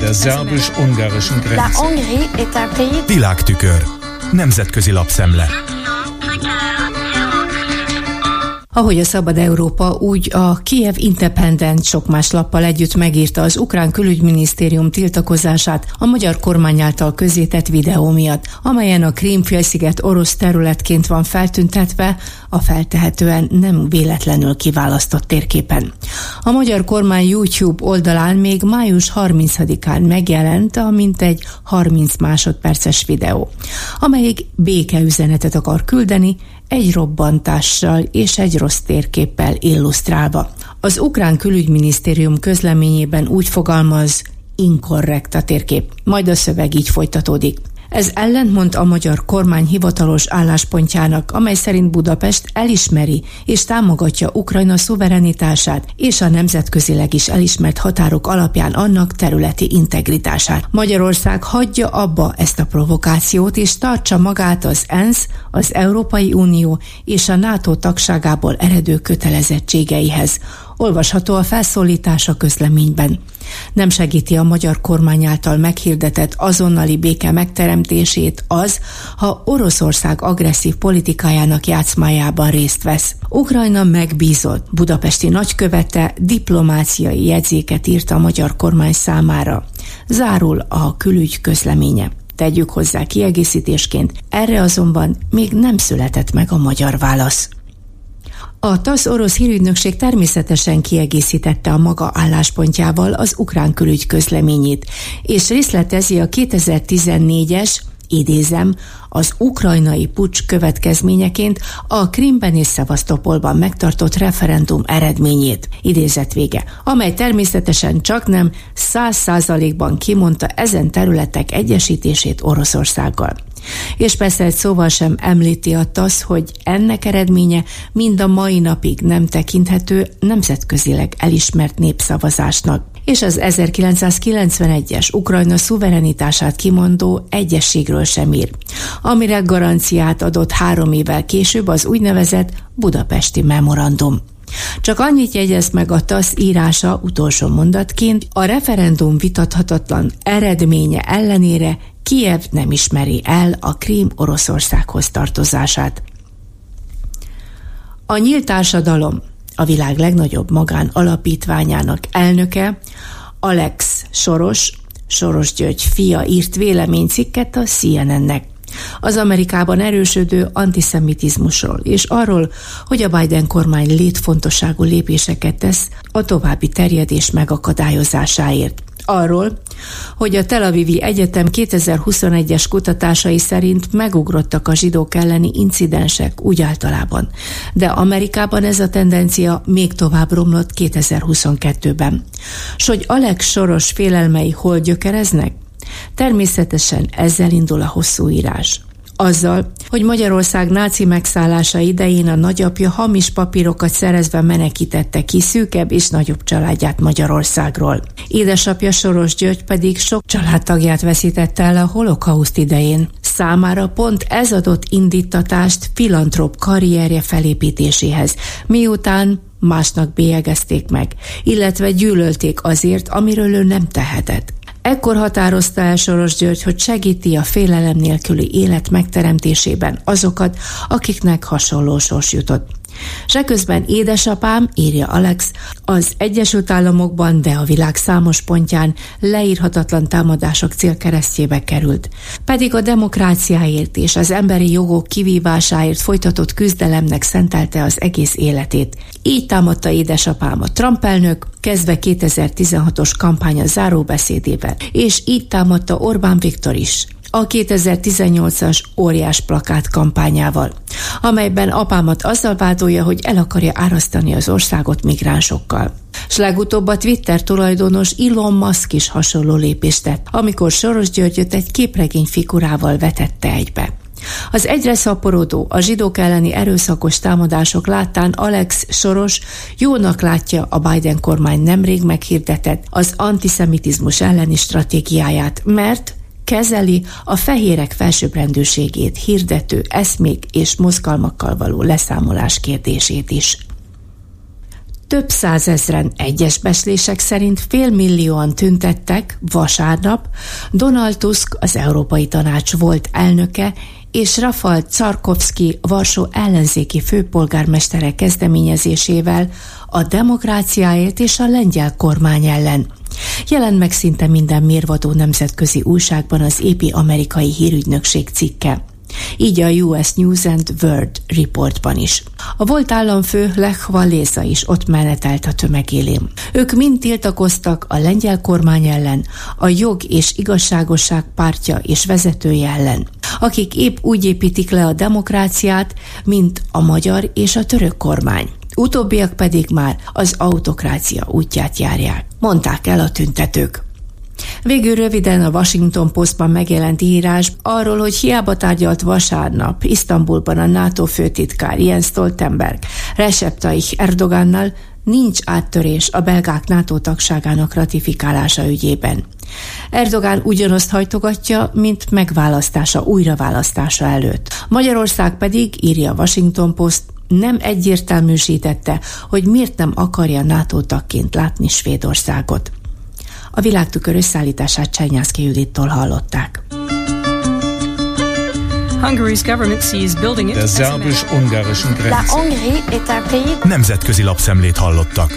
Der szerbus-ungarischen Grenze. Világtükör. Nemzetközi lapszemle. Ahogy a Szabad Európa, úgy a Kiev Independent sok más lappal együtt megírta az ukrán külügyminisztérium tiltakozását a magyar kormány által közétett videó miatt, amelyen a Krímfélsziget orosz területként van feltüntetve, a feltehetően nem véletlenül kiválasztott térképen. A magyar kormány YouTube oldalán még május 30-án megjelent a mintegy 30 másodperces videó, amelyik békeüzenetet akar küldeni, egy robbantással és egy rossz térképpel illusztrálva. Az ukrán külügyminisztérium közleményében úgy fogalmaz, inkorrekt a térkép, majd a szöveg így folytatódik. Ez ellentmond a magyar kormány hivatalos álláspontjának, amely szerint Budapest elismeri és támogatja Ukrajna szuverenitását és a nemzetközileg is elismert határok alapján annak területi integritását. Magyarország hagyja abba ezt a provokációt és tartsa magát az ENSZ, az Európai Unió és a NATO tagságából eredő kötelezettségeihez, olvasható a felszólítás a közleményben. Nem segíti a magyar kormány által meghirdetett azonnali béke megteremtését az, ha Oroszország agresszív politikájának játszmájában részt vesz. Ukrajna megbízott budapesti nagykövete diplomáciai jegyzéket írt a magyar kormány számára. Zárul a külügy közleménye. Tegyük hozzá kiegészítésként, erre azonban még nem született meg a magyar válasz. A TASZ orosz hírügynökség természetesen kiegészítette a maga álláspontjával az ukrán külügy közleményét, és részletezi a 2014-es idézem, az ukrajnai pucs következményeként a Krimben és Szevasztopolban megtartott referendum eredményét, idézet vége, amely természetesen csak nem száz százalékban kimondta ezen területek egyesítését Oroszországgal. És persze egy szóval sem említi a TASZ, hogy ennek eredménye mind a mai napig nem tekinthető nemzetközileg elismert népszavazásnak és az 1991-es Ukrajna szuverenitását kimondó egyességről sem ír, amire garanciát adott három évvel később az úgynevezett budapesti memorandum. Csak annyit jegyez meg a TASZ írása utolsó mondatként, a referendum vitathatatlan eredménye ellenére Kiev nem ismeri el a Krím Oroszországhoz tartozását. A nyílt társadalom a világ legnagyobb magán alapítványának elnöke, Alex Soros, Soros György fia írt véleménycikket a CNN-nek az Amerikában erősödő antiszemitizmusról, és arról, hogy a Biden kormány létfontosságú lépéseket tesz a további terjedés megakadályozásáért arról, hogy a Tel Avivi Egyetem 2021-es kutatásai szerint megugrottak a zsidók elleni incidensek úgy általában, de Amerikában ez a tendencia még tovább romlott 2022-ben. S hogy Alex Soros félelmei hol gyökereznek? Természetesen ezzel indul a hosszú írás azzal, hogy Magyarország náci megszállása idején a nagyapja hamis papírokat szerezve menekítette ki szűkebb és nagyobb családját Magyarországról. Édesapja Soros György pedig sok családtagját veszítette el a holokauszt idején. Számára pont ez adott indítatást filantrop karrierje felépítéséhez, miután másnak bélyegezték meg, illetve gyűlölték azért, amiről ő nem tehetett. Ekkor határozta el Soros György, hogy segíti a félelem nélküli élet megteremtésében azokat, akiknek hasonló sors jutott. Se közben édesapám, írja Alex, az Egyesült Államokban, de a világ számos pontján leírhatatlan támadások célkeresztjébe került. Pedig a demokráciáért és az emberi jogok kivívásáért folytatott küzdelemnek szentelte az egész életét. Így támadta édesapám a Trump elnök, kezdve 2016-os kampánya záróbeszédével, és így támadta Orbán Viktor is a 2018-as óriás plakát kampányával, amelyben apámat azzal vádolja, hogy el akarja árasztani az országot migránsokkal. S legutóbb a Twitter tulajdonos Elon Musk is hasonló lépést tett, amikor Soros Györgyöt egy képregény figurával vetette egybe. Az egyre szaporodó, a zsidók elleni erőszakos támadások láttán Alex Soros jónak látja a Biden kormány nemrég meghirdetett az antiszemitizmus elleni stratégiáját, mert kezeli a fehérek felsőbbrendűségét hirdető eszmék és mozgalmakkal való leszámolás kérdését is. Több százezren egyes beslések szerint félmillióan tüntettek vasárnap. Donald Tusk, az Európai Tanács volt elnöke, és Rafal Czarkovszki Varsó ellenzéki főpolgármestere kezdeményezésével a demokráciáért és a lengyel kormány ellen. Jelent meg szinte minden mérvadó nemzetközi újságban az épi amerikai hírügynökség cikke így a US News and World Reportban is. A volt államfő Lech Valéza is ott menetelt a tömegélén. Ők mind tiltakoztak a lengyel kormány ellen, a jog és igazságosság pártja és vezetője ellen, akik épp úgy építik le a demokráciát, mint a magyar és a török kormány. Utóbbiak pedig már az autokrácia útját járják, mondták el a tüntetők. Végül röviden a Washington Postban megjelent írás arról, hogy hiába tárgyalt vasárnap Isztambulban a NATO főtitkár Jens Stoltenberg Recep Tayyip Erdogannal, nincs áttörés a belgák NATO tagságának ratifikálása ügyében. Erdogán ugyanazt hajtogatja, mint megválasztása, újraválasztása előtt. Magyarország pedig, írja Washington Post, nem egyértelműsítette, hogy miért nem akarja NATO tagként látni Svédországot. A világtükör összeállítását Csernyászki Judittól hallották. Der szerbus-ungarischen Grenze. Nemzetközi lapszemlét hallottak.